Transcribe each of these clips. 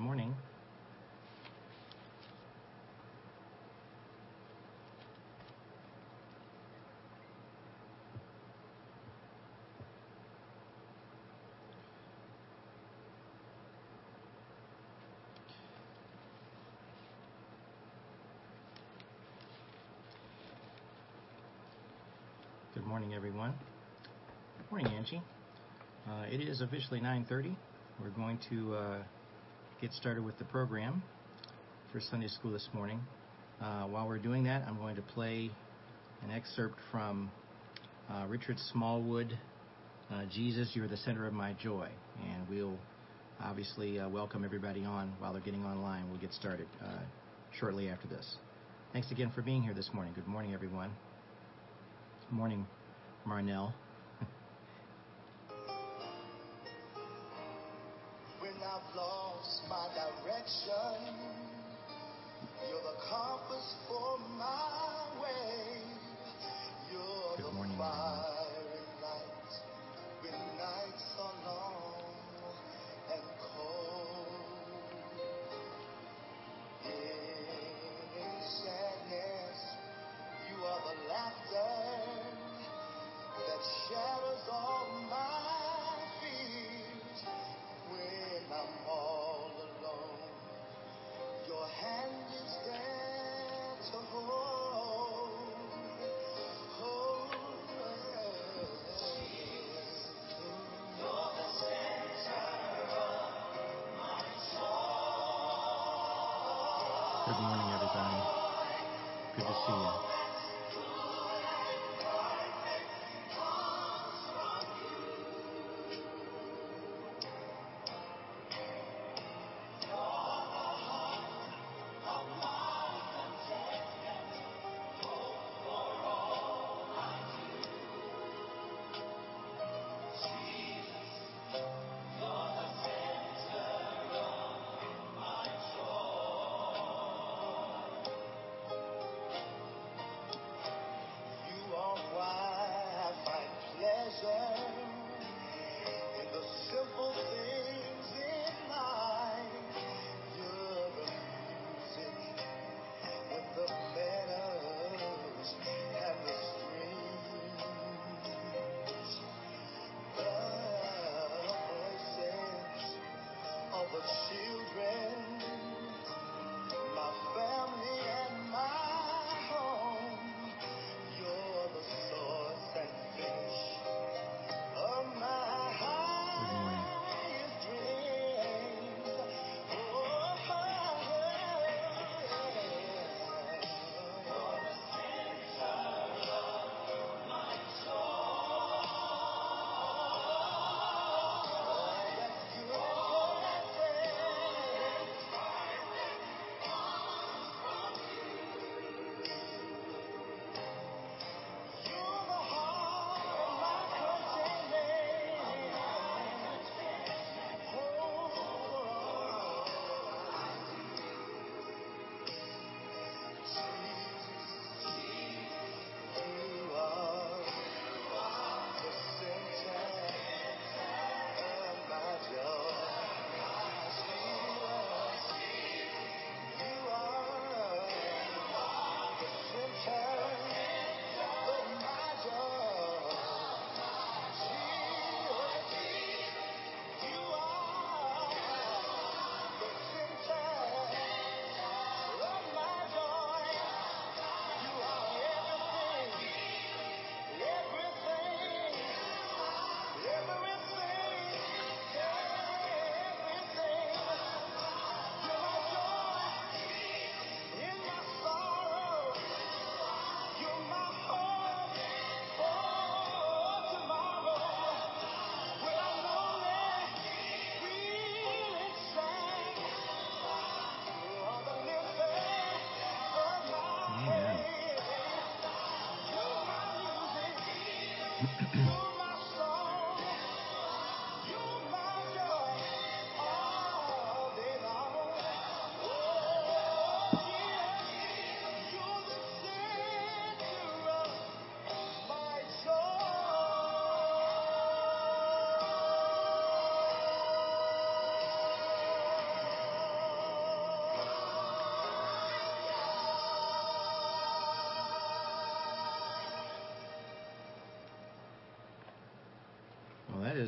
Good morning. Good morning, everyone. Good morning, Angie. Uh, it is officially 9:30. We're going to uh, get started with the program for Sunday school this morning. Uh, while we're doing that, I'm going to play an excerpt from uh, Richard Smallwood, uh, "Jesus, You're the Center of My Joy," and we'll obviously uh, welcome everybody on while they're getting online. We'll get started shortly after this. Thanks again for being here this morning. Good morning, everyone. Morning, Marnell.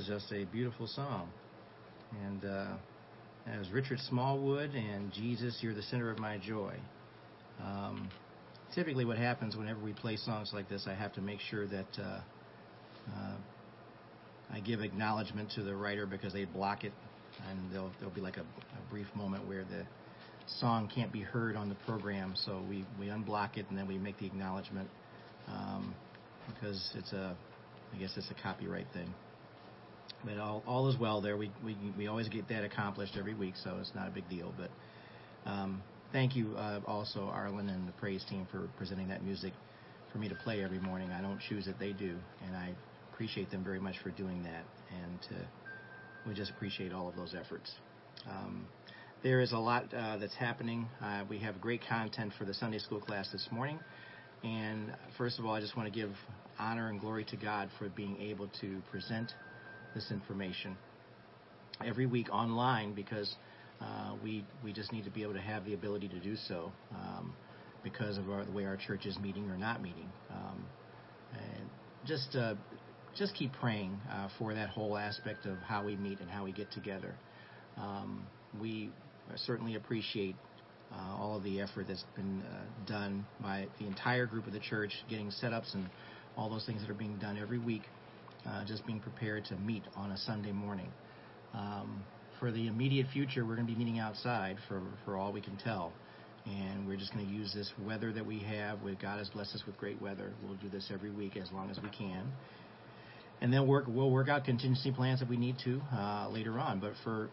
Is just a beautiful song. And uh, that was Richard Smallwood and Jesus, You're the Center of My Joy. Um, typically, what happens whenever we play songs like this, I have to make sure that uh, uh, I give acknowledgement to the writer because they block it, and there'll, there'll be like a, a brief moment where the song can't be heard on the program, so we, we unblock it and then we make the acknowledgement um, because it's a, I guess it's a copyright thing. But all, all is well there. We, we, we always get that accomplished every week, so it's not a big deal. But um, thank you uh, also, Arlen and the praise team, for presenting that music for me to play every morning. I don't choose it, they do. And I appreciate them very much for doing that. And we just appreciate all of those efforts. Um, there is a lot uh, that's happening. Uh, we have great content for the Sunday school class this morning. And first of all, I just want to give honor and glory to God for being able to present this information every week online because uh, we we just need to be able to have the ability to do so um, because of our, the way our church is meeting or not meeting. Um, and just uh, just keep praying uh, for that whole aspect of how we meet and how we get together. Um, we certainly appreciate uh, all of the effort that's been uh, done by the entire group of the church, getting setups and all those things that are being done every week, uh, just being prepared to meet on a Sunday morning. Um, for the immediate future, we're going to be meeting outside for, for all we can tell. And we're just going to use this weather that we have. We've God has blessed us with great weather. We'll do this every week as long as we can. And then work, we'll work out contingency plans if we need to uh, later on. But for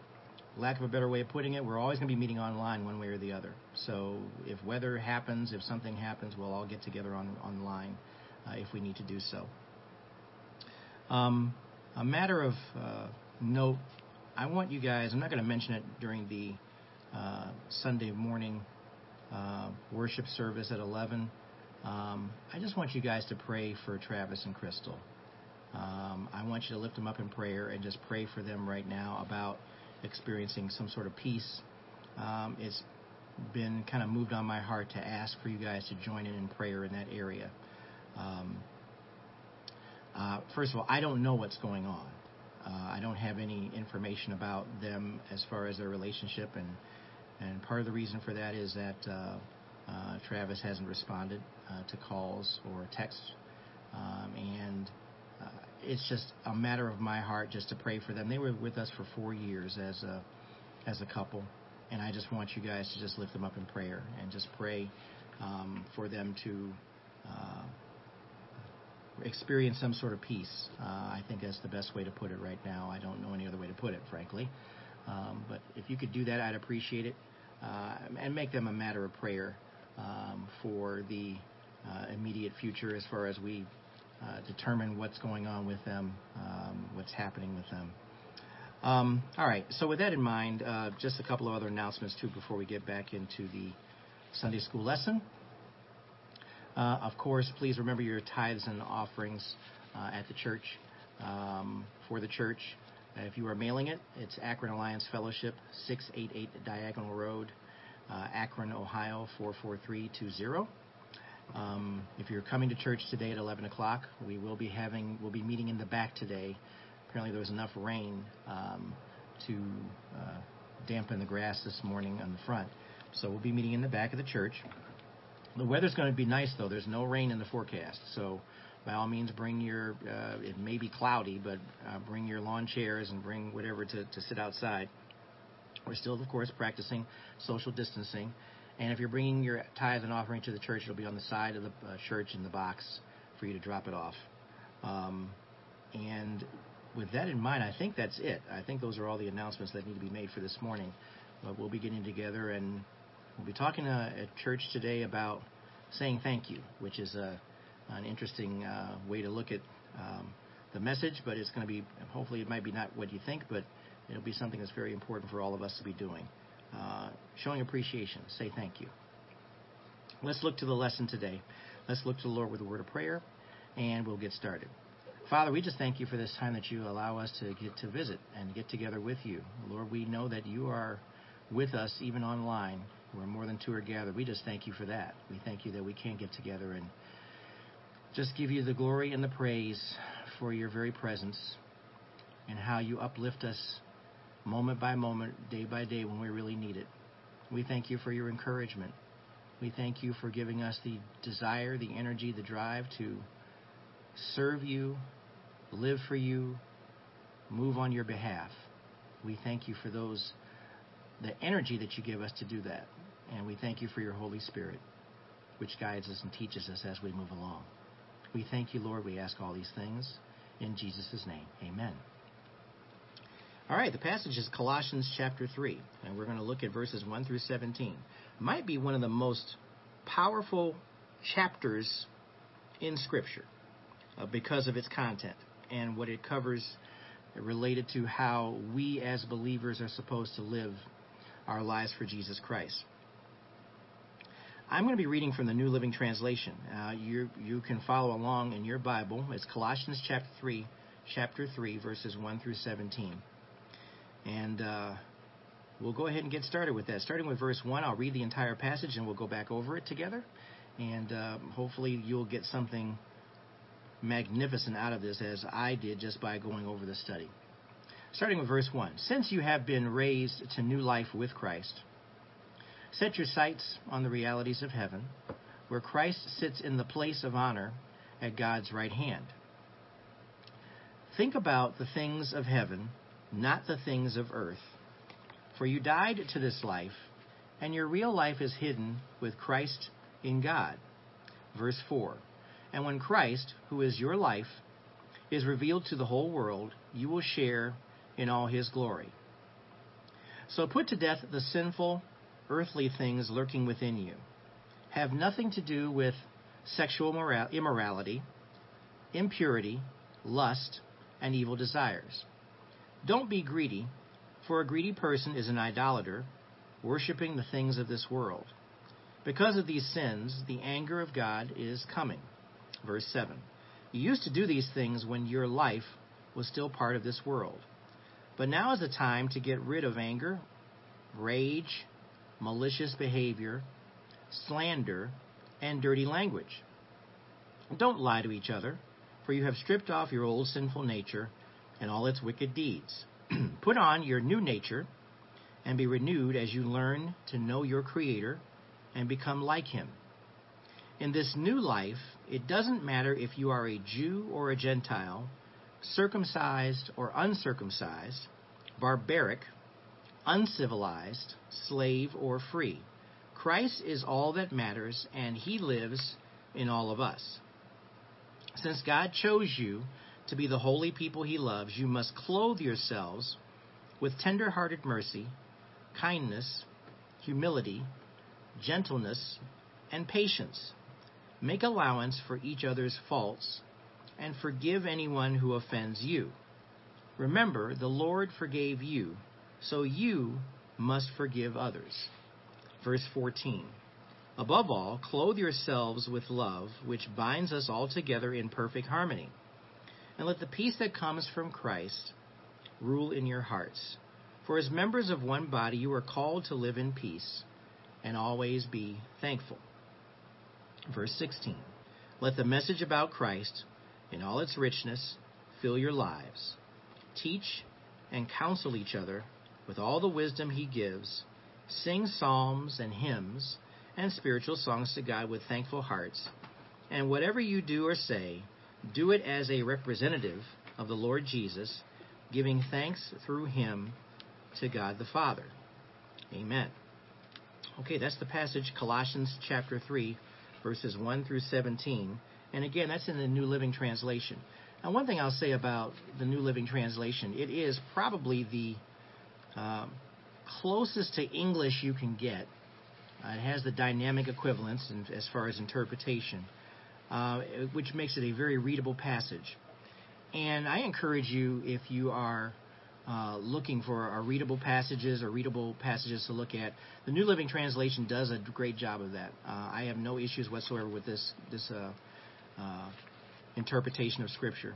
lack of a better way of putting it, we're always going to be meeting online one way or the other. So if weather happens, if something happens, we'll all get together on online uh, if we need to do so. Um, a matter of uh, note, I want you guys, I'm not going to mention it during the uh, Sunday morning uh, worship service at 11. Um, I just want you guys to pray for Travis and Crystal. Um, I want you to lift them up in prayer and just pray for them right now about experiencing some sort of peace. Um, it's been kind of moved on my heart to ask for you guys to join in in prayer in that area. Um, uh, first of all, I don't know what's going on. Uh, I don't have any information about them as far as their relationship, and and part of the reason for that is that uh, uh Travis hasn't responded uh, to calls or texts, um, and uh, it's just a matter of my heart just to pray for them. They were with us for four years as a as a couple, and I just want you guys to just lift them up in prayer and just pray um, for them to experience some sort of peace. Uh, I think that's the best way to put it right now. I don't know any other way to put it, frankly. Um, but if you could do that, I'd appreciate it. Uh, and make them a matter of prayer um, for the uh, immediate future as far as we uh, determine what's going on with them, um, what's happening with them. Um, all right, so with that in mind, uh, just a couple of other announcements too before we get back into the Sunday school lesson. Uh, of course, please remember your tithes and offerings uh, at the church, um, for the church. Uh, if you are mailing it, it's Akron Alliance Fellowship, 688 Diagonal Road, uh, Akron, Ohio, 44320. Um, if you're coming to church today at 11 o'clock, we will be having, we'll be meeting in the back today. Apparently there was enough rain um, to uh, dampen the grass this morning on the front. So we'll be meeting in the back of the church. The weather's going to be nice though. There's no rain in the forecast, so by all means bring your. Uh, it may be cloudy, but uh, bring your lawn chairs and bring whatever to, to sit outside. We're still, of course, practicing social distancing, and if you're bringing your tithe and offering to the church, it'll be on the side of the uh, church in the box for you to drop it off. Um, and with that in mind, I think that's it. I think those are all the announcements that need to be made for this morning. But we'll be getting together and We'll be talking uh, at church today about saying thank you, which is a, an interesting uh, way to look at um, the message, but it's going to be, hopefully, it might be not what you think, but it'll be something that's very important for all of us to be doing. Uh, showing appreciation, say thank you. Let's look to the lesson today. Let's look to the Lord with a word of prayer, and we'll get started. Father, we just thank you for this time that you allow us to get to visit and get together with you. Lord, we know that you are with us even online where more than two are gathered. We just thank you for that. We thank you that we can get together and just give you the glory and the praise for your very presence. and how you uplift us moment by moment, day by day when we really need it. We thank you for your encouragement. We thank you for giving us the desire, the energy, the drive to serve you, live for you, move on your behalf. We thank you for those the energy that you give us to do that. And we thank you for your Holy Spirit, which guides us and teaches us as we move along. We thank you, Lord. We ask all these things in Jesus' name. Amen. All right, the passage is Colossians chapter 3, and we're going to look at verses 1 through 17. Might be one of the most powerful chapters in Scripture uh, because of its content and what it covers related to how we as believers are supposed to live our lives for Jesus Christ. I'm going to be reading from the New Living Translation. Uh, you you can follow along in your Bible. It's Colossians chapter three, chapter three, verses one through seventeen, and uh, we'll go ahead and get started with that. Starting with verse one, I'll read the entire passage and we'll go back over it together, and uh, hopefully you'll get something magnificent out of this, as I did just by going over the study. Starting with verse one, since you have been raised to new life with Christ. Set your sights on the realities of heaven, where Christ sits in the place of honor at God's right hand. Think about the things of heaven, not the things of earth. For you died to this life, and your real life is hidden with Christ in God. Verse 4 And when Christ, who is your life, is revealed to the whole world, you will share in all his glory. So put to death the sinful, earthly things lurking within you. Have nothing to do with sexual moral- immorality, impurity, lust, and evil desires. Don't be greedy, for a greedy person is an idolater, worshiping the things of this world. Because of these sins, the anger of God is coming. Verse 7. You used to do these things when your life was still part of this world. But now is the time to get rid of anger, rage, malicious behavior, slander, and dirty language. Don't lie to each other, for you have stripped off your old sinful nature and all its wicked deeds. Put on your new nature and be renewed as you learn to know your Creator and become like Him. In this new life, it doesn't matter if you are a Jew or a Gentile, circumcised or uncircumcised, barbaric, uncivilized, slave, or free. Christ is all that matters, and He lives in all of us. Since God chose you to be the holy people He loves, you must clothe yourselves with tender hearted mercy, kindness, humility, gentleness, and patience. Make allowance for each other's faults and forgive anyone who offends you. Remember, the Lord forgave you, so you must forgive others. Verse 14. Above all, clothe yourselves with love, which binds us all together in perfect harmony. And let the peace that comes from Christ rule in your hearts. For as members of one body, you are called to live in peace and always be thankful. Verse 16. Let the message about Christ, in all its richness, fill your lives. Teach and counsel each other with all the wisdom he gives. Sing psalms and hymns and spiritual songs to God with thankful hearts. And whatever you do or say, do it as a representative of the Lord Jesus, giving thanks through him to God the Father. Amen. Okay, that's the passage, Colossians chapter 3, verses 1 through 17. And again, that's in the New Living Translation. Now, one thing I'll say about the New Living Translation, it is probably the um, closest to English you can get. Uh, it has the dynamic equivalence in, as far as interpretation, uh, which makes it a very readable passage. And I encourage you, if you are uh, looking for a readable passages or readable passages to look at, the New Living Translation does a great job of that. Uh, I have no issues whatsoever with this this uh, uh, interpretation of Scripture.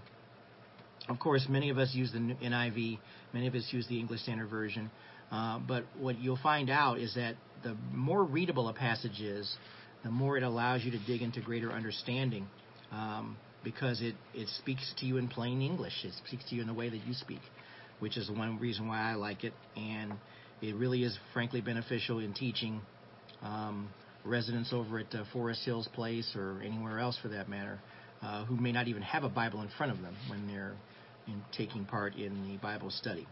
Of course, many of us use the NIV, many of us use the English Standard Version, uh, but what you'll find out is that the more readable a passage is, the more it allows you to dig into greater understanding. Um, because it, it speaks to you in plain English. It speaks to you in the way that you speak, which is one reason why I like it. And it really is, frankly, beneficial in teaching um, residents over at uh, Forest Hills Place or anywhere else for that matter uh, who may not even have a Bible in front of them when they're in taking part in the Bible study.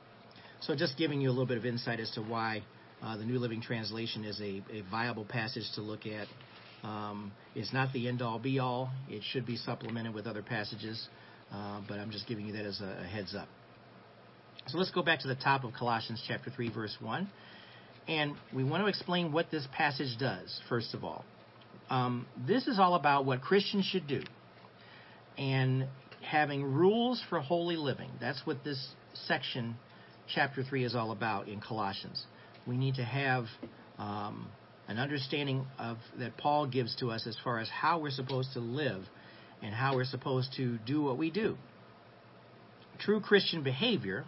So, just giving you a little bit of insight as to why uh, the New Living Translation is a, a viable passage to look at. Um, it's not the end all be all. It should be supplemented with other passages, uh, but I'm just giving you that as a, a heads up. So let's go back to the top of Colossians chapter 3, verse 1. And we want to explain what this passage does, first of all. Um, this is all about what Christians should do and having rules for holy living. That's what this section, chapter 3, is all about in Colossians. We need to have um, an understanding of that Paul gives to us as far as how we're supposed to live and how we're supposed to do what we do. True Christian behavior,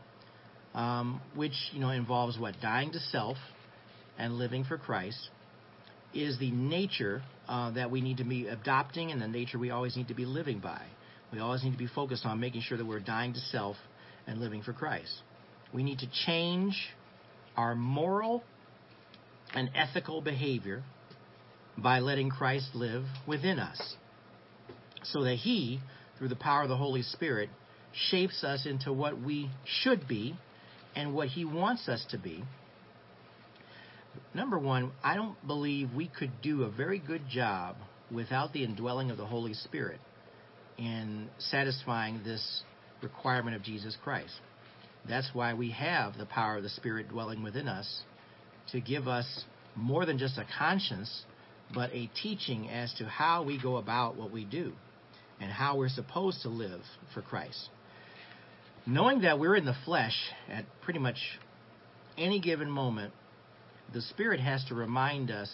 um, which you know involves what dying to self and living for Christ, is the nature uh, that we need to be adopting and the nature we always need to be living by. We always need to be focused on making sure that we're dying to self and living for Christ. We need to change our moral and ethical behavior by letting Christ live within us so that He, through the power of the Holy Spirit, shapes us into what we should be and what He wants us to be. Number one, I don't believe we could do a very good job without the indwelling of the Holy Spirit in satisfying this requirement of Jesus Christ. That's why we have the power of the Spirit dwelling within us to give us more than just a conscience, but a teaching as to how we go about what we do and how we're supposed to live for Christ. Knowing that we're in the flesh at pretty much any given moment, the Spirit has to remind us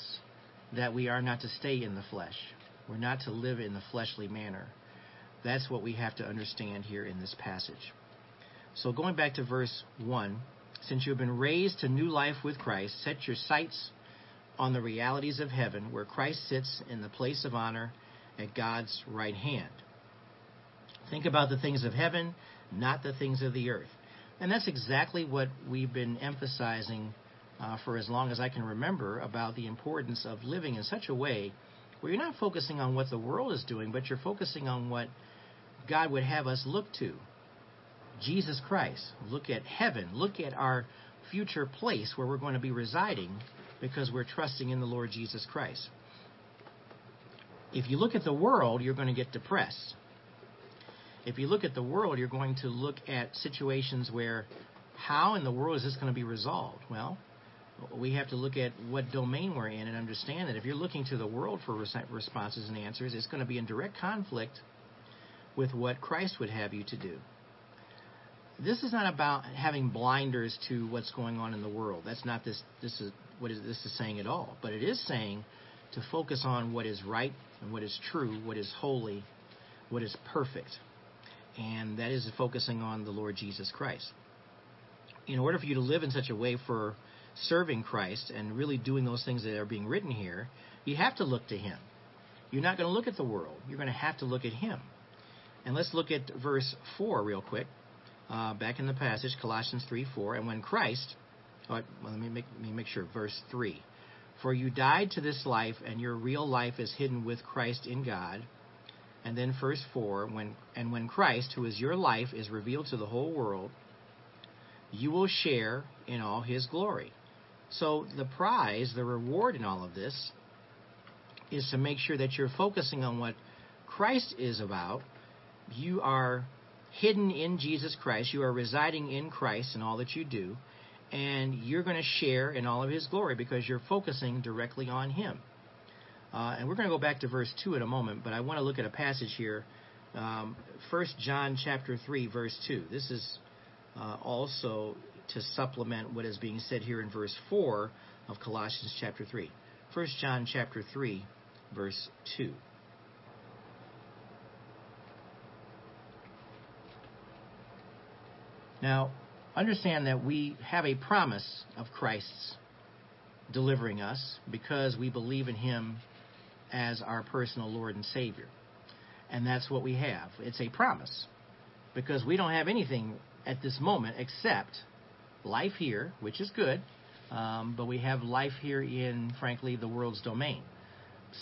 that we are not to stay in the flesh. We're not to live in the fleshly manner. That's what we have to understand here in this passage. So, going back to verse 1 since you have been raised to new life with Christ, set your sights on the realities of heaven, where Christ sits in the place of honor at God's right hand. Think about the things of heaven, not the things of the earth. And that's exactly what we've been emphasizing uh, for as long as I can remember about the importance of living in such a way where you're not focusing on what the world is doing, but you're focusing on what God would have us look to. Jesus Christ. Look at heaven. Look at our future place where we're going to be residing because we're trusting in the Lord Jesus Christ. If you look at the world, you're going to get depressed. If you look at the world, you're going to look at situations where how in the world is this going to be resolved? Well, we have to look at what domain we're in and understand that if you're looking to the world for responses and answers, it's going to be in direct conflict with what Christ would have you to do. This is not about having blinders to what's going on in the world. That's not this. This is what is, this is saying at all. But it is saying to focus on what is right and what is true, what is holy, what is perfect, and that is focusing on the Lord Jesus Christ. In order for you to live in such a way for serving Christ and really doing those things that are being written here, you have to look to Him. You're not going to look at the world. You're going to have to look at Him. And let's look at verse 4 real quick. Uh, back in the passage, Colossians 3 4. And when Christ, oh, well, let, me make, let me make sure, verse 3. For you died to this life, and your real life is hidden with Christ in God. And then verse 4 when, And when Christ, who is your life, is revealed to the whole world, you will share in all his glory. So the prize, the reward in all of this, is to make sure that you're focusing on what Christ is about you are hidden in Jesus Christ. You are residing in Christ in all that you do. And you're going to share in all of his glory because you're focusing directly on him. Uh, and we're going to go back to verse 2 in a moment, but I want to look at a passage here. Um, 1 John chapter 3, verse 2. This is uh, also to supplement what is being said here in verse 4 of Colossians chapter 3. 1 John chapter 3, verse 2. Now, understand that we have a promise of Christ's delivering us because we believe in Him as our personal Lord and Savior. And that's what we have. It's a promise. Because we don't have anything at this moment except life here, which is good, um, but we have life here in, frankly, the world's domain.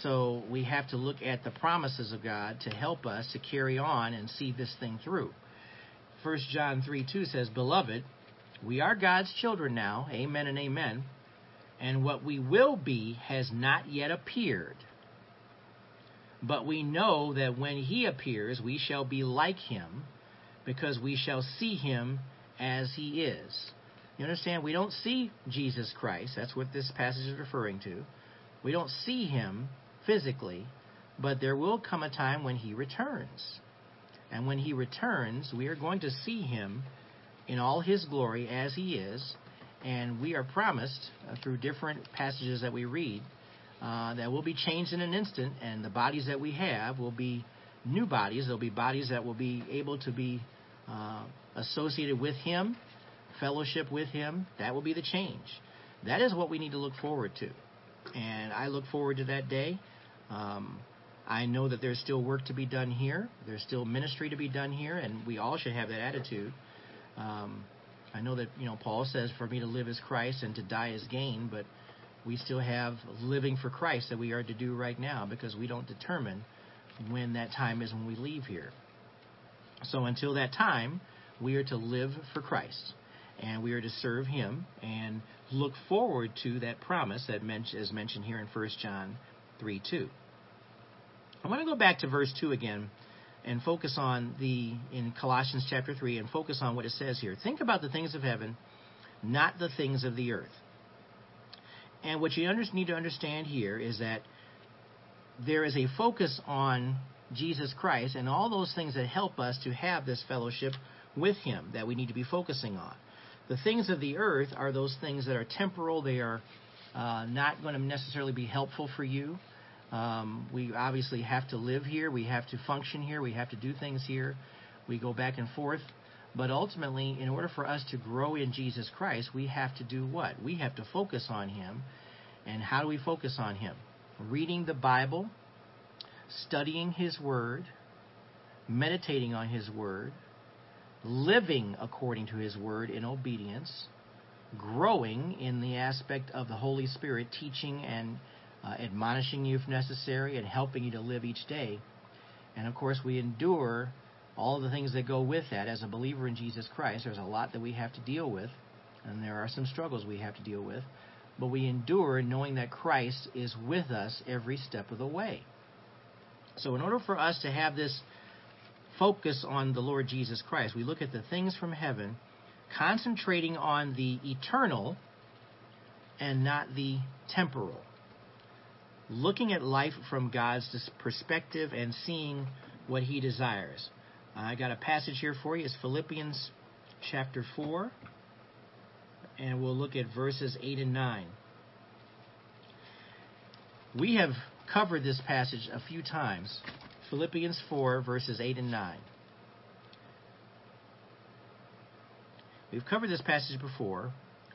So we have to look at the promises of God to help us to carry on and see this thing through. 1 John 3 2 says, Beloved, we are God's children now, amen and amen, and what we will be has not yet appeared. But we know that when he appears, we shall be like him, because we shall see him as he is. You understand? We don't see Jesus Christ. That's what this passage is referring to. We don't see him physically, but there will come a time when he returns. And when he returns, we are going to see him in all his glory as he is. And we are promised uh, through different passages that we read uh, that will be changed in an instant, and the bodies that we have will be new bodies. They'll be bodies that will be able to be uh, associated with him, fellowship with him. That will be the change. That is what we need to look forward to. And I look forward to that day. Um, I know that there's still work to be done here. There's still ministry to be done here, and we all should have that attitude. Um, I know that you know Paul says, "For me to live is Christ, and to die is gain." But we still have living for Christ that we are to do right now because we don't determine when that time is when we leave here. So until that time, we are to live for Christ, and we are to serve Him and look forward to that promise that is mentioned here in 1 John 3 2. I want to go back to verse 2 again and focus on the, in Colossians chapter 3, and focus on what it says here. Think about the things of heaven, not the things of the earth. And what you need to understand here is that there is a focus on Jesus Christ and all those things that help us to have this fellowship with Him that we need to be focusing on. The things of the earth are those things that are temporal, they are uh, not going to necessarily be helpful for you. Um, we obviously have to live here, we have to function here, we have to do things here. We go back and forth. But ultimately, in order for us to grow in Jesus Christ, we have to do what? We have to focus on Him. And how do we focus on Him? Reading the Bible, studying His Word, meditating on His Word, living according to His Word in obedience, growing in the aspect of the Holy Spirit teaching and uh, admonishing you if necessary, and helping you to live each day. And of course, we endure all the things that go with that. As a believer in Jesus Christ, there's a lot that we have to deal with, and there are some struggles we have to deal with. But we endure knowing that Christ is with us every step of the way. So, in order for us to have this focus on the Lord Jesus Christ, we look at the things from heaven, concentrating on the eternal and not the temporal looking at life from God's perspective and seeing what He desires. I got a passage here for you. It's Philippians chapter 4, and we'll look at verses 8 and 9. We have covered this passage a few times. Philippians 4, verses 8 and 9. We've covered this passage before,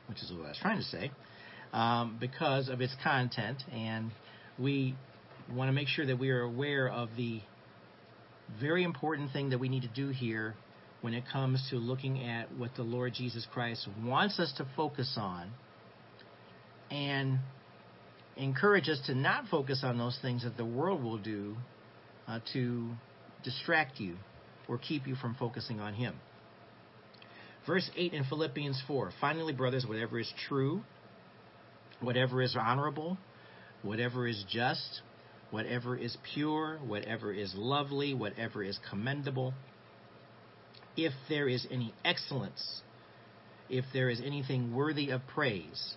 which is what I was trying to say, um, because of its content and we want to make sure that we are aware of the very important thing that we need to do here when it comes to looking at what the Lord Jesus Christ wants us to focus on and encourage us to not focus on those things that the world will do uh, to distract you or keep you from focusing on Him. Verse 8 in Philippians 4 Finally, brothers, whatever is true, whatever is honorable, whatever is just, whatever is pure, whatever is lovely, whatever is commendable, if there is any excellence, if there is anything worthy of praise,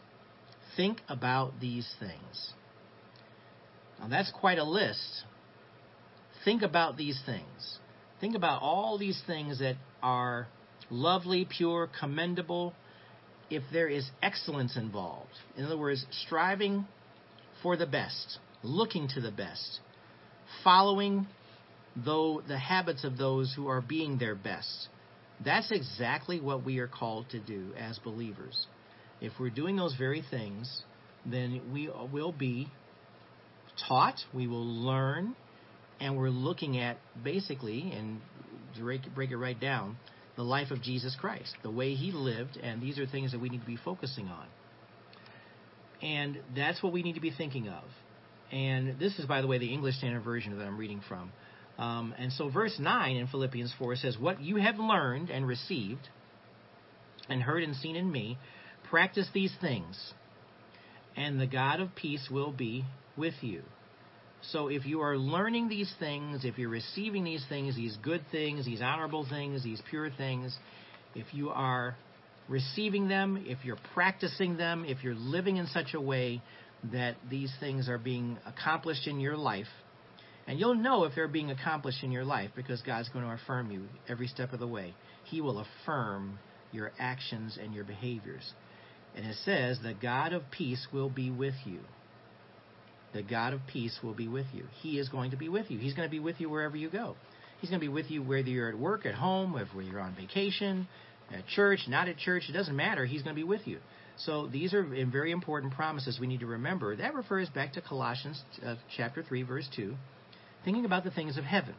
think about these things. Now, that's quite a list. Think about these things. Think about all these things that are lovely, pure, commendable, if there is excellence involved. In other words, striving for the best, looking to the best, following though the habits of those who are being their best. That's exactly what we are called to do as believers. If we're doing those very things, then we will be taught, we will learn, and we're looking at basically, and to break, it right down, the life of Jesus Christ, the way he lived, and these are things that we need to be focusing on. And that's what we need to be thinking of. And this is, by the way, the English Standard Version that I'm reading from. Um, and so, verse 9 in Philippians 4 says, What you have learned and received, and heard and seen in me, practice these things, and the God of peace will be with you. So, if you are learning these things, if you're receiving these things, these good things, these honorable things, these pure things, if you are receiving them, if you're practicing them, if you're living in such a way that these things are being accomplished in your life, and you'll know if they're being accomplished in your life because God's going to affirm you every step of the way. He will affirm your actions and your behaviors. And it says, the God of peace will be with you. The God of peace will be with you. He is going to be with you. He's going to be with you wherever you go. He's going to be with you whether you're at work, at home, whether you're on vacation, at church, not at church. It doesn't matter. He's going to be with you. So these are very important promises we need to remember. That refers back to Colossians uh, chapter 3, verse 2, thinking about the things of heaven.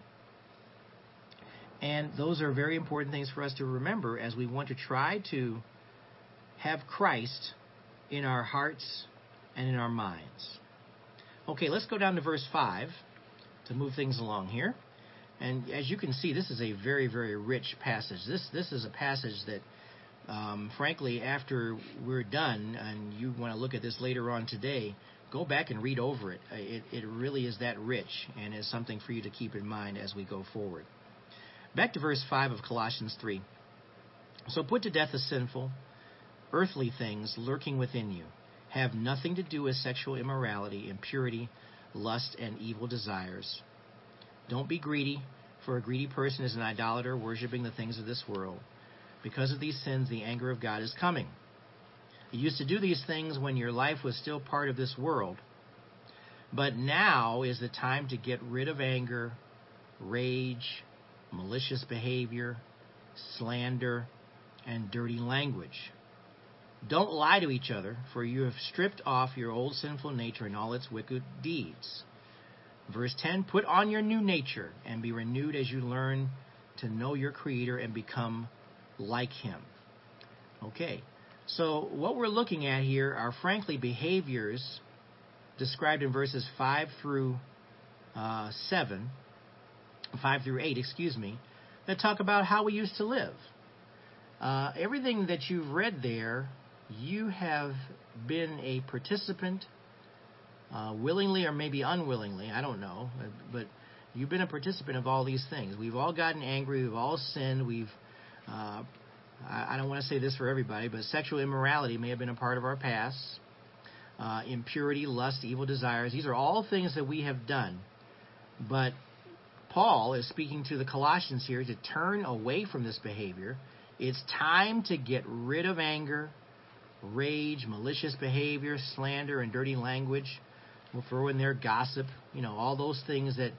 And those are very important things for us to remember as we want to try to have Christ in our hearts and in our minds. Okay, let's go down to verse 5 to move things along here. And as you can see, this is a very, very rich passage. This this is a passage that, um, frankly, after we're done and you want to look at this later on today, go back and read over it. It, it really is that rich and is something for you to keep in mind as we go forward. Back to verse 5 of Colossians 3. So put to death the sinful, earthly things lurking within you. Have nothing to do with sexual immorality, impurity, lust, and evil desires. Don't be greedy, for a greedy person is an idolater, worshiping the things of this world. Because of these sins, the anger of God is coming. You used to do these things when your life was still part of this world. But now is the time to get rid of anger, rage, malicious behavior, slander, and dirty language. Don't lie to each other, for you have stripped off your old sinful nature and all its wicked deeds. Verse 10 Put on your new nature and be renewed as you learn to know your Creator and become like Him. Okay, so what we're looking at here are frankly behaviors described in verses 5 through uh, 7 5 through 8, excuse me, that talk about how we used to live. Uh, everything that you've read there, you have been a participant, uh, willingly or maybe unwillingly, I don't know, but you've been a participant of all these things. We've all gotten angry, we've all sinned, we've, uh, I, don't want to say this for everybody, but sexual immorality may have been a part of our past. Uh, impurity, lust, evil desires, these are all things that we have done. But Paul is speaking to the Colossians here to turn away from this behavior. It's time to get rid of anger, rage, malicious behavior, slander, and dirty language. We'll throw in there gossip, you know, all those things that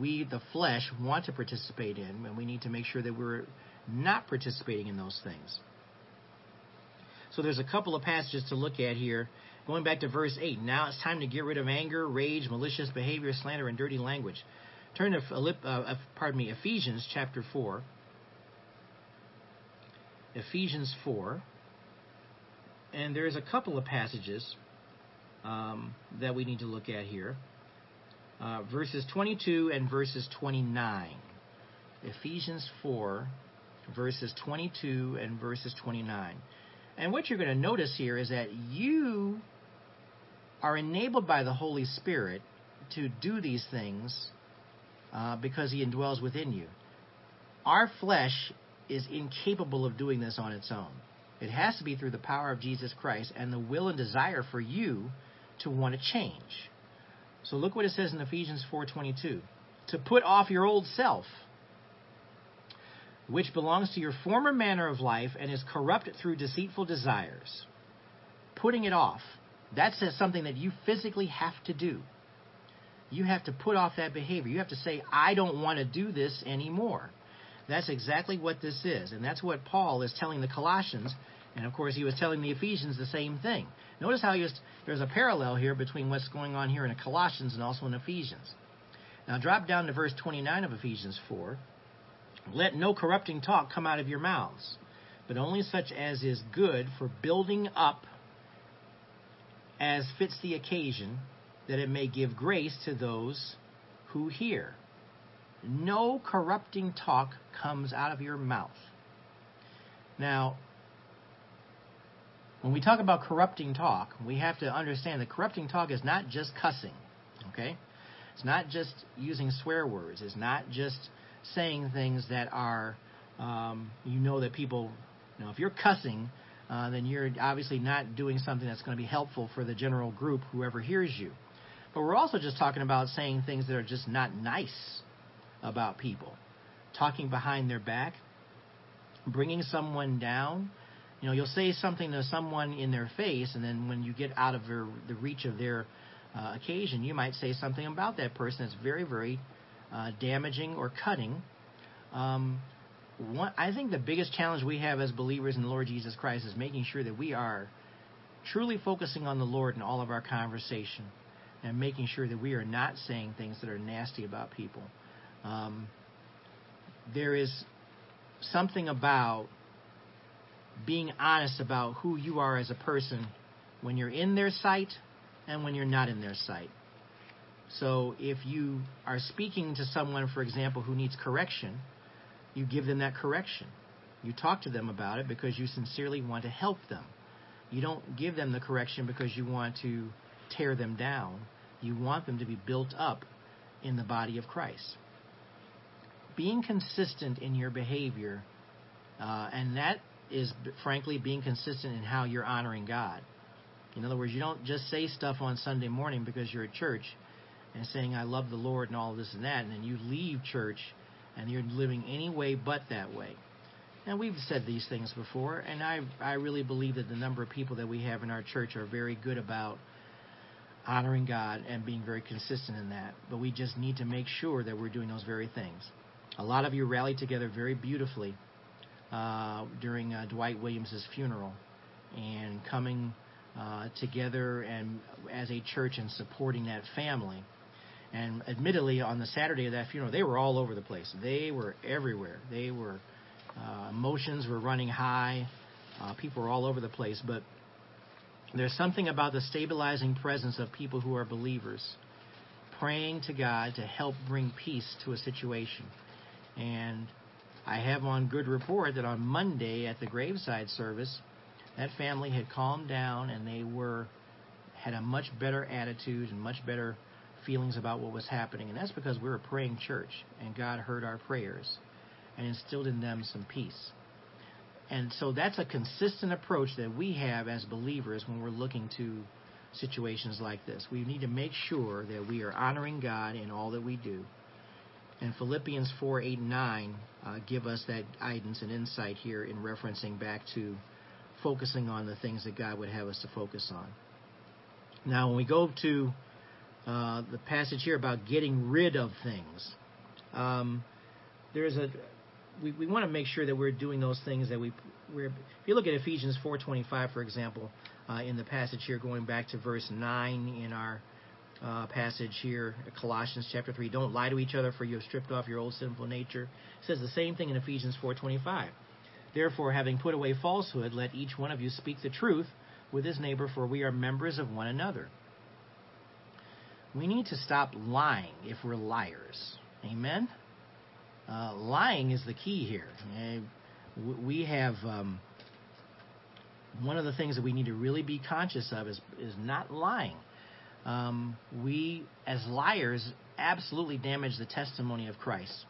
we, the flesh, want to participate in, and we need to make sure that we're not participating in those things. So there's a couple of passages to look at here. Going back to verse 8, now it's time to get rid of anger, rage, malicious behavior, slander, and dirty language. Turn to Philipp, uh, uh, pardon me, Ephesians chapter 4. Ephesians 4. And there's a couple of passages um, that we need to look at here. Uh, verses 22 and verses 29. Ephesians 4, verses 22 and verses 29. And what you're going to notice here is that you are enabled by the Holy Spirit to do these things uh, because He indwells within you. Our flesh is incapable of doing this on its own. It has to be through the power of Jesus Christ and the will and desire for you to want to change. So look what it says in Ephesians 4:22. To put off your old self, which belongs to your former manner of life and is corrupted through deceitful desires. Putting it off. That's something that you physically have to do. You have to put off that behavior. You have to say, I don't want to do this anymore. That's exactly what this is. And that's what Paul is telling the Colossians. And of course, he was telling the Ephesians the same thing. Notice how was, there's a parallel here between what's going on here in Colossians and also in Ephesians. Now drop down to verse 29 of Ephesians 4. Let no corrupting talk come out of your mouths, but only such as is good for building up as fits the occasion, that it may give grace to those who hear. No corrupting talk comes out of your mouth. Now, when we talk about corrupting talk, we have to understand that corrupting talk is not just cussing, okay? It's not just using swear words. It's not just saying things that are, um, you know, that people, you know, if you're cussing, uh, then you're obviously not doing something that's going to be helpful for the general group, whoever hears you. But we're also just talking about saying things that are just not nice about people, talking behind their back, bringing someone down. You know, you'll say something to someone in their face, and then when you get out of their, the reach of their uh, occasion, you might say something about that person that's very, very uh, damaging or cutting. Um, one, I think the biggest challenge we have as believers in the Lord Jesus Christ is making sure that we are truly focusing on the Lord in all of our conversation and making sure that we are not saying things that are nasty about people. Um, there is something about being honest about who you are as a person when you're in their sight and when you're not in their sight. So if you are speaking to someone, for example, who needs correction, you give them that correction. You talk to them about it because you sincerely want to help them. You don't give them the correction because you want to tear them down. You want them to be built up in the body of Christ. Being consistent in your behavior, uh, and that is frankly being consistent in how you're honoring God. In other words, you don't just say stuff on Sunday morning because you're at church and saying, I love the Lord and all this and that, and then you leave church and you're living any way but that way. Now, we've said these things before, and I I really believe that the number of people that we have in our church are very good about honoring God and being very consistent in that. But we just need to make sure that we're doing those very things. A lot of you rallied together very beautifully uh, during uh, Dwight Williams's funeral, and coming uh, together and as a church and supporting that family. And admittedly, on the Saturday of that funeral, they were all over the place. They were everywhere. They were uh, emotions were running high. Uh, people were all over the place. But there's something about the stabilizing presence of people who are believers, praying to God to help bring peace to a situation. And I have on good report that on Monday at the graveside service, that family had calmed down and they were had a much better attitude and much better feelings about what was happening. And that's because we were a praying church and God heard our prayers and instilled in them some peace. And so that's a consistent approach that we have as believers when we're looking to situations like this. We need to make sure that we are honoring God in all that we do. And Philippians 4 8 and 9 uh, give us that guidance and insight here in referencing back to focusing on the things that God would have us to focus on. Now, when we go to uh, the passage here about getting rid of things, um, there's a we, we want to make sure that we're doing those things that we we're, if you look at Ephesians 4:25 for example uh, in the passage here going back to verse 9 in our uh, passage here Colossians chapter 3 don't lie to each other for you have stripped off your old sinful nature. It says the same thing in Ephesians 4:25 therefore having put away falsehood let each one of you speak the truth with his neighbor for we are members of one another. We need to stop lying if we're liars. Amen? Uh, lying is the key here. we have um, one of the things that we need to really be conscious of is is not lying. Um, we, as liars, absolutely damage the testimony of Christ.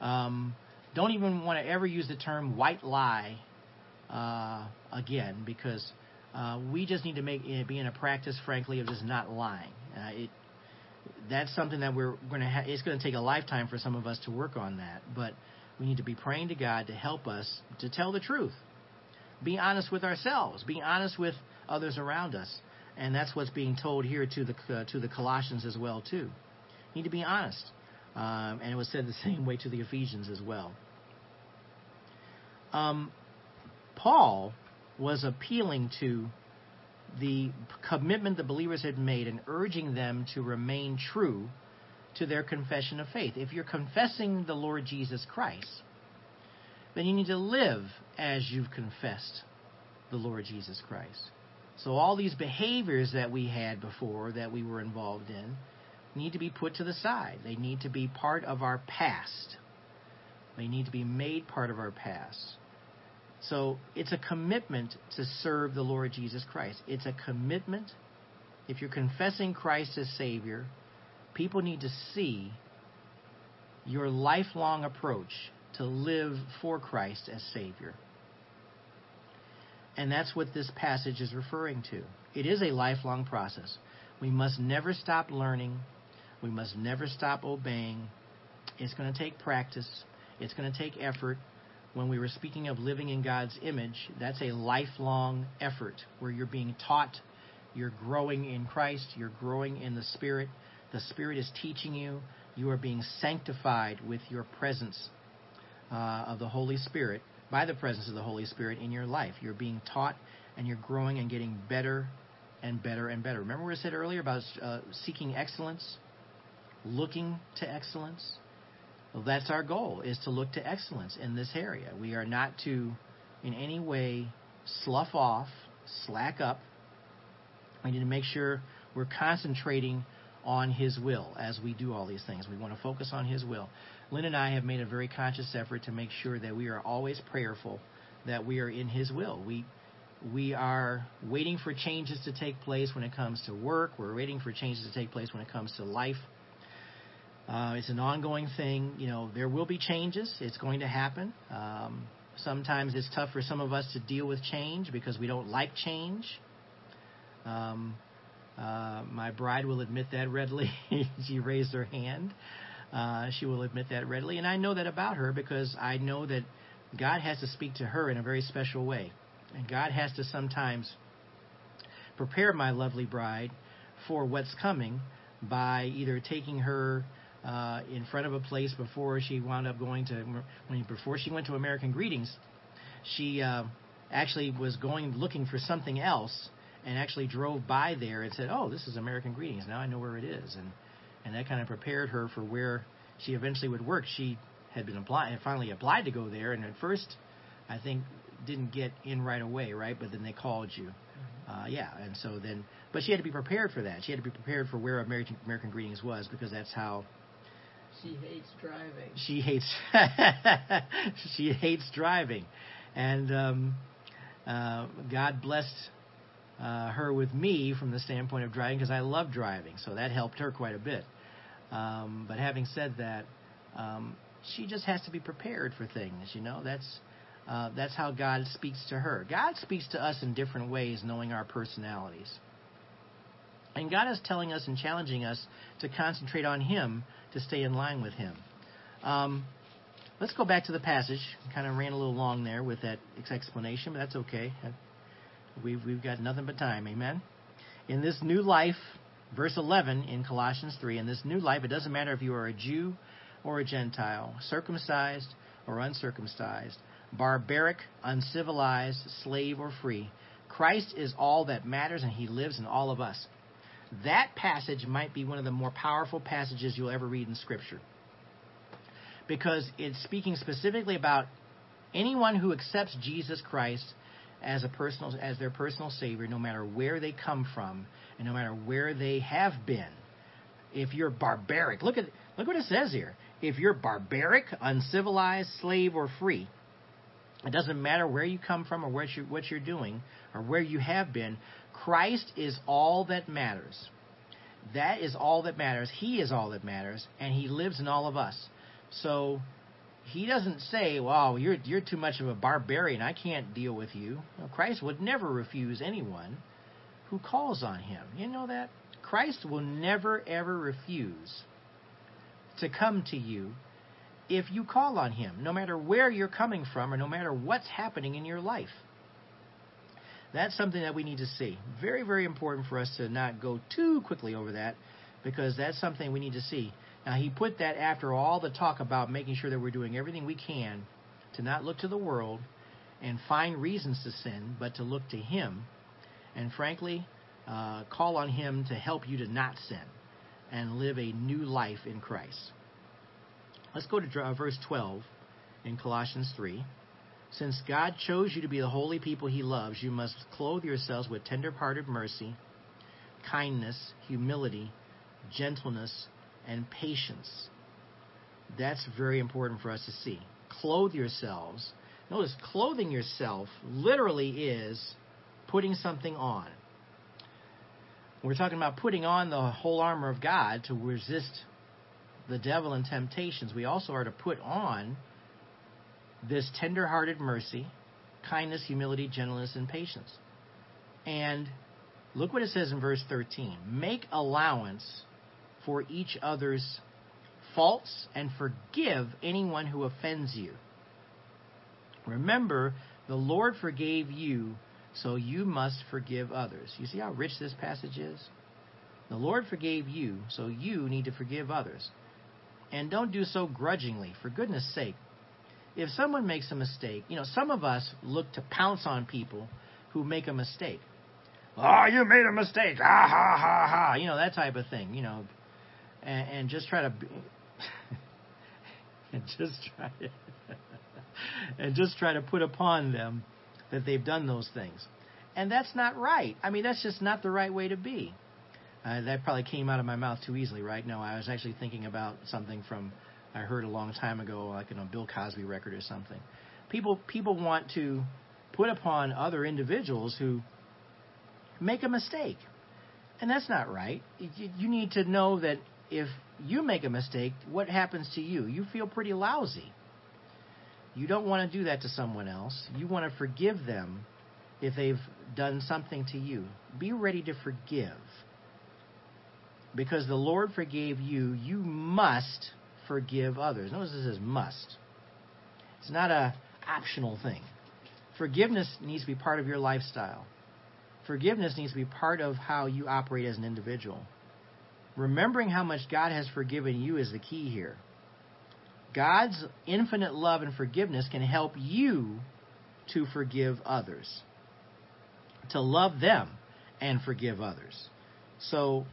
Um, don't even want to ever use the term white lie uh, again because uh, we just need to make it be in a practice, frankly, of just not lying. Uh, it that's something that we're going to ha- it's going to take a lifetime for some of us to work on that but we need to be praying to God to help us to tell the truth be honest with ourselves be honest with others around us and that's what's being told here to the uh, to the Colossians as well too You need to be honest um, and it was said the same way to the Ephesians as well um, Paul was appealing to the commitment the believers had made and urging them to remain true to their confession of faith. If you're confessing the Lord Jesus Christ, then you need to live as you've confessed the Lord Jesus Christ. So all these behaviors that we had before that we were involved in need to be put to the side. They need to be part of our past. They need to be made part of our past. So it's a commitment to serve the Lord Jesus Christ. It's a commitment. If you're confessing Christ as Savior, people need to see your lifelong approach to live for Christ as Savior. And that's what this passage is referring to. It is a lifelong process. We must never stop learning. We must never stop obeying. It's going to take practice. It's going to take effort. When we were speaking of living in God's image, that's a lifelong effort where you're being taught, you're growing in Christ, you're growing in the Spirit. The Spirit is teaching you. You are being sanctified with your presence uh, of the Holy Spirit, by the presence of the Holy Spirit in your life. You're being taught and you're growing and getting better and better and better. Remember what I said earlier about uh, seeking excellence, looking to excellence? Well, that's our goal, is to look to excellence in this area. We are not to, in any way, slough off, slack up. We need to make sure we're concentrating on His will as we do all these things. We want to focus on His will. Lynn and I have made a very conscious effort to make sure that we are always prayerful, that we are in His will. We we are waiting for changes to take place when it comes to work. We're waiting for changes to take place when it comes to life. Uh, it's an ongoing thing. You know, there will be changes. It's going to happen. Um, sometimes it's tough for some of us to deal with change because we don't like change. Um, uh, my bride will admit that readily. she raised her hand. Uh, she will admit that readily. And I know that about her because I know that God has to speak to her in a very special way. And God has to sometimes prepare my lovely bride for what's coming by either taking her uh, in front of a place before she wound up going to when before she went to American Greetings, she uh, actually was going looking for something else and actually drove by there and said, "Oh, this is American Greetings. Now I know where it is." And and that kind of prepared her for where she eventually would work. She had been applied, and finally applied to go there, and at first, I think didn't get in right away, right? But then they called you. Uh, yeah, and so then, but she had to be prepared for that. She had to be prepared for where American American Greetings was because that's how She hates driving. she hates she hates driving, and um, uh, God blessed uh, her with me from the standpoint of driving because I love driving, so that helped her quite a bit. Um, but having said that, um, she just has to be prepared for things. You know, that's uh, that's how God speaks to her. God speaks to us in different ways, knowing our personalities. And God is telling us and challenging us to concentrate on Him to stay in line with Him. Um, let's go back to the passage. Kind of ran a little long there with that explanation, but that's okay. We've, we've got nothing but time. Amen. In this new life, verse 11 in Colossians 3, in this new life, it doesn't matter if you are a Jew or a Gentile, circumcised or uncircumcised, barbaric, uncivilized, slave or free. Christ is all that matters, and He lives in all of us. That passage might be one of the more powerful passages you'll ever read in Scripture. Because it's speaking specifically about anyone who accepts Jesus Christ as a personal as their personal savior no matter where they come from and no matter where they have been. If you're barbaric, look at look what it says here. If you're barbaric, uncivilized, slave or free, it doesn't matter where you come from or what you what you're doing or where you have been. Christ is all that matters. That is all that matters. He is all that matters, and He lives in all of us. So He doesn't say, "Wow, you're you're too much of a barbarian. I can't deal with you." Christ would never refuse anyone who calls on Him. You know that Christ will never ever refuse to come to you if you call on Him, no matter where you're coming from or no matter what's happening in your life. That's something that we need to see. Very, very important for us to not go too quickly over that because that's something we need to see. Now, he put that after all the talk about making sure that we're doing everything we can to not look to the world and find reasons to sin, but to look to Him and, frankly, uh, call on Him to help you to not sin. and live a new life in Christ. Let's go to verse 12 in Colossians 3. Since God chose you to be the holy people he loves, you must clothe yourselves with tender-hearted mercy, kindness, humility, gentleness, and patience. That's very important for us to see. Clothe yourselves. Notice, clothing yourself literally is putting something on. We're talking about putting on the whole armor of God to resist the devil and temptations. We also are to put on this tender-hearted mercy, kindness, humility, gentleness, and patience. And look what it says in verse 13. Make allowance for each other's faults and forgive anyone who offends you. Remember, the Lord forgave you, so you must forgive others. You see how rich this passage is? The Lord forgave you, so you need to forgive others. And don't do so grudgingly, for goodness sake. If someone makes a mistake, you know, some of us look to pounce on people who make a mistake. Oh, you made a mistake. Ha ha ha ha. You know, that type of thing, you know. And, and just try to be, and just try and just try to put upon them that they've done those things. And that's not right. I mean, that's just not the right way to be. Uh, that probably came out of my mouth too easily, right? No, I was actually thinking about something from I heard a long time ago, like in a Bill Cosby record or something. People people want to put upon other individuals who make a mistake, and that's not right. You, you need to know that if you make a mistake, what happens to you? You feel pretty lousy. You don't want to do that to someone else. You want to forgive them if they've done something to you. Be ready to forgive. Because the Lord forgave you, you must forgive others. Notice this says must. It's not a optional thing. Forgiveness needs to be part of your lifestyle. Forgiveness needs to be part of how you operate as an individual. Remembering how much God has forgiven you is the key here. God's infinite love and forgiveness can help you to forgive others, to love them and forgive others. So,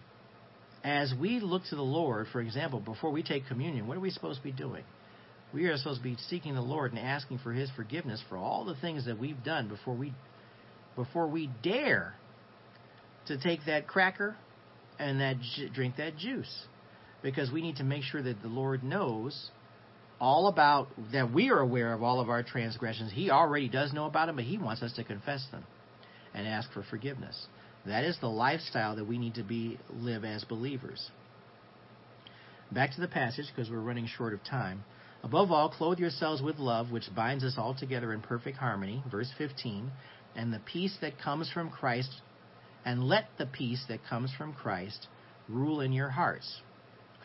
as we look to the Lord, for example, before we take communion, what are we supposed to be doing? We are supposed to be seeking the Lord and asking for His forgiveness for all the things that we've done before we before we dare to take that cracker and that drink that juice, because we need to make sure that the Lord knows all about that we are aware of all of our transgressions. He already does know about them, but He wants us to confess them and ask for forgiveness. That is the lifestyle that we need to be live as believers. Back to the passage because we're running short of time. Above all, clothe yourselves with love, which binds us all together in perfect harmony. Verse 15. And the peace that comes from Christ, and let the peace that comes from Christ rule in your hearts.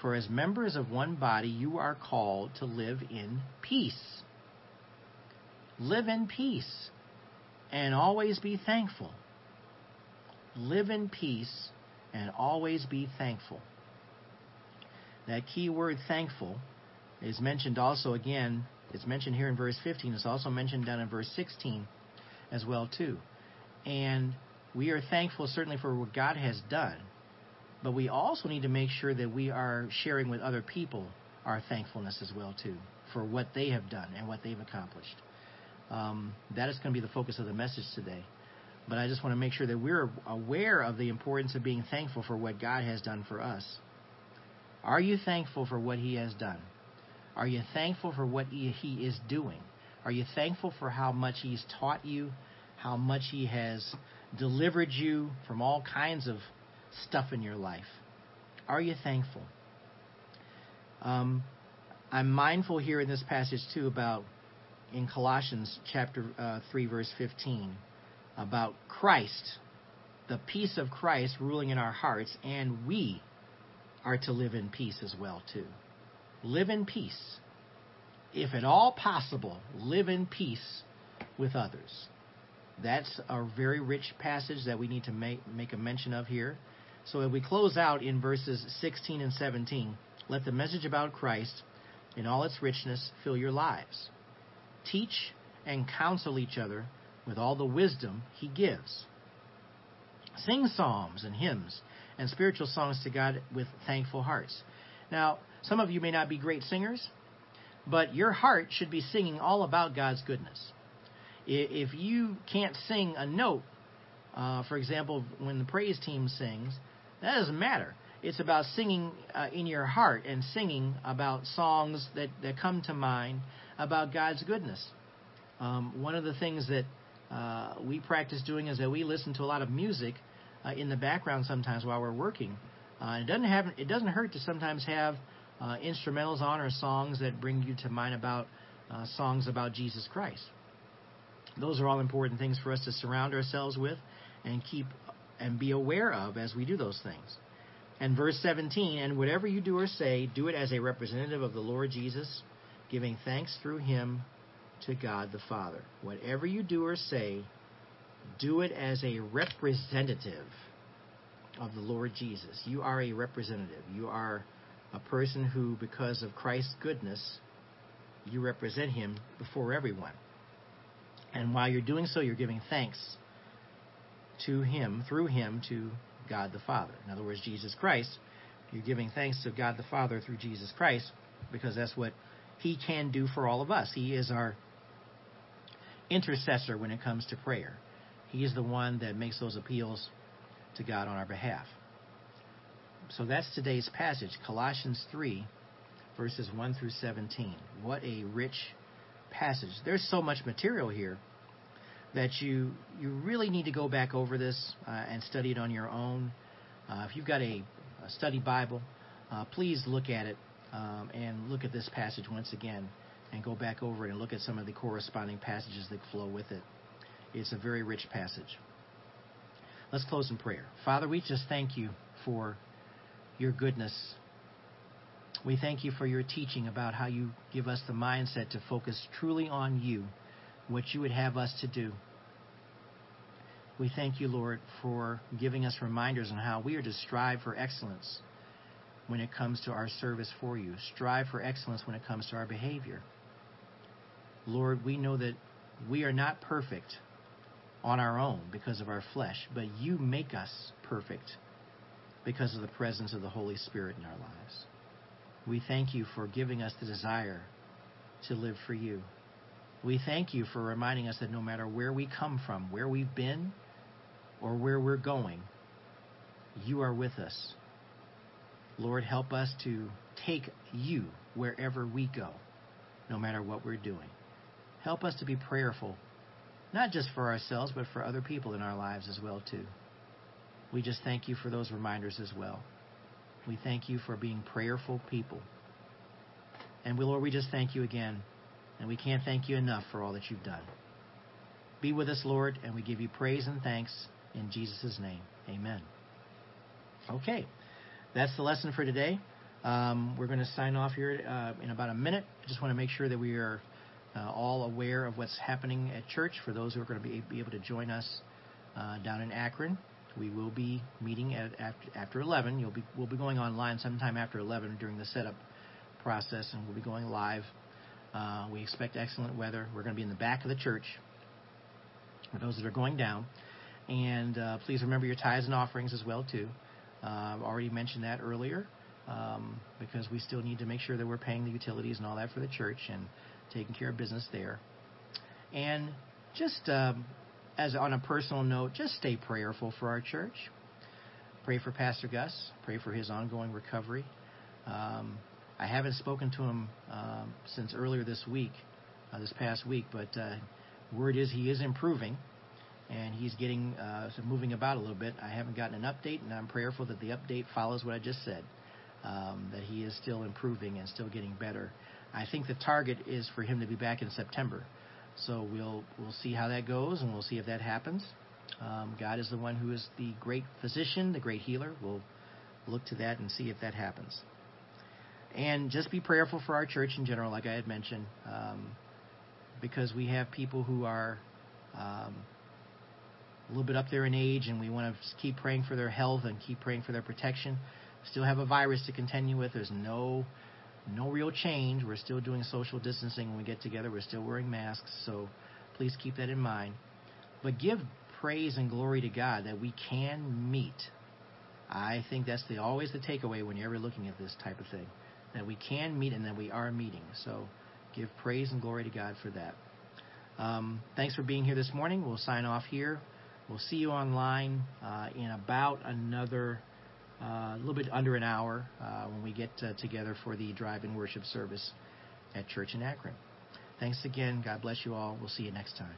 For as members of one body, you are called to live in peace. Live in peace and always be thankful. Live in peace and always be thankful. That key word thankful is mentioned also again, it's mentioned here in verse 15, it's also mentioned down in verse 16 as well too. And we are thankful certainly for what God has done, but we also need to make sure that we are sharing with other people our thankfulness as well too for what they have done and what they've accomplished. Um, that is going to be the focus of the message today. But I just want to make sure that we're aware of the importance of being thankful for what God has done for us. Are you thankful for what He has done? Are you thankful for what He is doing? Are you thankful for how much He's taught you, how much He has delivered you from all kinds of stuff in your life? Are you thankful? Um, I'm mindful here in this passage too about in Colossians chapter uh, 3 verse 15 about Christ, the peace of Christ ruling in our hearts, and we are to live in peace as well too. Live in peace. If at all possible, live in peace with others. That's a very rich passage that we need to make, make a mention of here. So as we close out in verses 16 and 17, let the message about Christ in all its richness fill your lives. Teach and counsel each other with all the wisdom he gives. Sing psalms and hymns and spiritual songs to God with thankful hearts. Now, some of you may not be great singers, but your heart should be singing all about God's goodness. If you can't sing a note, uh, for example, when the praise team sings, that doesn't matter. It's about singing uh, in your heart and singing about songs that, that come to mind about God's goodness. Um, one of the things that uh, we practice doing is that we listen to a lot of music uh, in the background sometimes while we're working. Uh, it doesn't have it doesn't hurt to sometimes have uh, instrumentals on or songs that bring you to mind about uh, songs about Jesus Christ. Those are all important things for us to surround ourselves with and keep and be aware of as we do those things. And verse 17, and whatever you do or say, do it as a representative of the Lord Jesus, giving thanks through him to God the Father. Whatever you do or say, do it as a representative of the Lord Jesus. You are a representative. You are a person who, because of Christ's goodness, you represent him before everyone. And while you're doing so, you're giving thanks to him, through him, to God the Father. In other words, Jesus Christ. You're giving thanks to God the Father through Jesus Christ because that's what he can do for all of us. He is our intercessor when it comes to prayer. He is the one that makes those appeals to God on our behalf. So that's today's passage, Colossians 3, verses 1 through 17. What a rich passage. There's so much material here that you you really need to go back over this uh, and study it on your own. Uh, if you've got a, a study Bible, uh, please look at it um, and look at this passage once again and go back over it and look at some of the corresponding passages that flow with it. It's a very rich passage. Let's close in prayer. Father, we just thank you for your goodness. We thank you for your teaching about how you give us the mindset to focus truly on you, what you would have us to do. We thank you, Lord, for giving us reminders on how we are to strive for excellence when it comes to our service for you, strive for excellence when it comes to our behavior. Lord, we know that we are not perfect on our own because of our flesh, but you make us perfect because of the presence of the Holy Spirit in our lives. We thank you for giving us the desire to live for you. We thank you for reminding us that no matter where we come from, where we've been, or where we're going, you are with us. Lord, help us to take you wherever we go, no matter what we're doing. Help us to be prayerful, not just for ourselves, but for other people in our lives as well, too. We just thank you for those reminders as well. We thank you for being prayerful people. And we, Lord, we just thank you again. And we can't thank you enough for all that you've done. Be with us, Lord, and we give you praise and thanks in Jesus' name. Amen. Okay, that's the lesson for today. Um, we're going to sign off here uh, in about a minute. I just want to make sure that we are uh, all aware of what's happening at church for those who are going to be, be able to join us uh, down in Akron. We will be meeting at after, after 11. You'll be we'll be going online sometime after 11 during the setup process, and we'll be going live. Uh, we expect excellent weather. We're going to be in the back of the church for those that are going down. And uh, please remember your tithes and offerings as well too. Uh, I've already mentioned that earlier um, because we still need to make sure that we're paying the utilities and all that for the church and taking care of business there. And just um, as on a personal note, just stay prayerful for our church. Pray for Pastor Gus. Pray for his ongoing recovery. Um, I haven't spoken to him um, since earlier this week, uh, this past week, but uh, word is he is improving and he's getting uh, moving about a little bit. I haven't gotten an update, and I'm prayerful that the update follows what I just said. Um, that he is still improving and still getting better. I think the target is for him to be back in September. So we'll we'll see how that goes, and we'll see if that happens. Um, God is the one who is the great physician, the great healer. We'll look to that and see if that happens. And just be prayerful for our church in general, like I had mentioned, um, because we have people who are um, a little bit up there in age, and we want to keep praying for their health and keep praying for their protection. Still have a virus to contend with. There's no no real change. We're still doing social distancing when we get together. We're still wearing masks, so please keep that in mind. But give praise and glory to God that we can meet I think that's the always the takeaway when you're ever looking at this type of thing, that we can meet and that we are meeting. So give praise and glory to God for that. Um, thanks for being here this morning. We'll sign off here. We'll see you online uh, in about another a little bit under an hour uh, when we get uh, together for the drive-in worship service at church in Akron. Thanks again. God bless you all. We'll see you next time.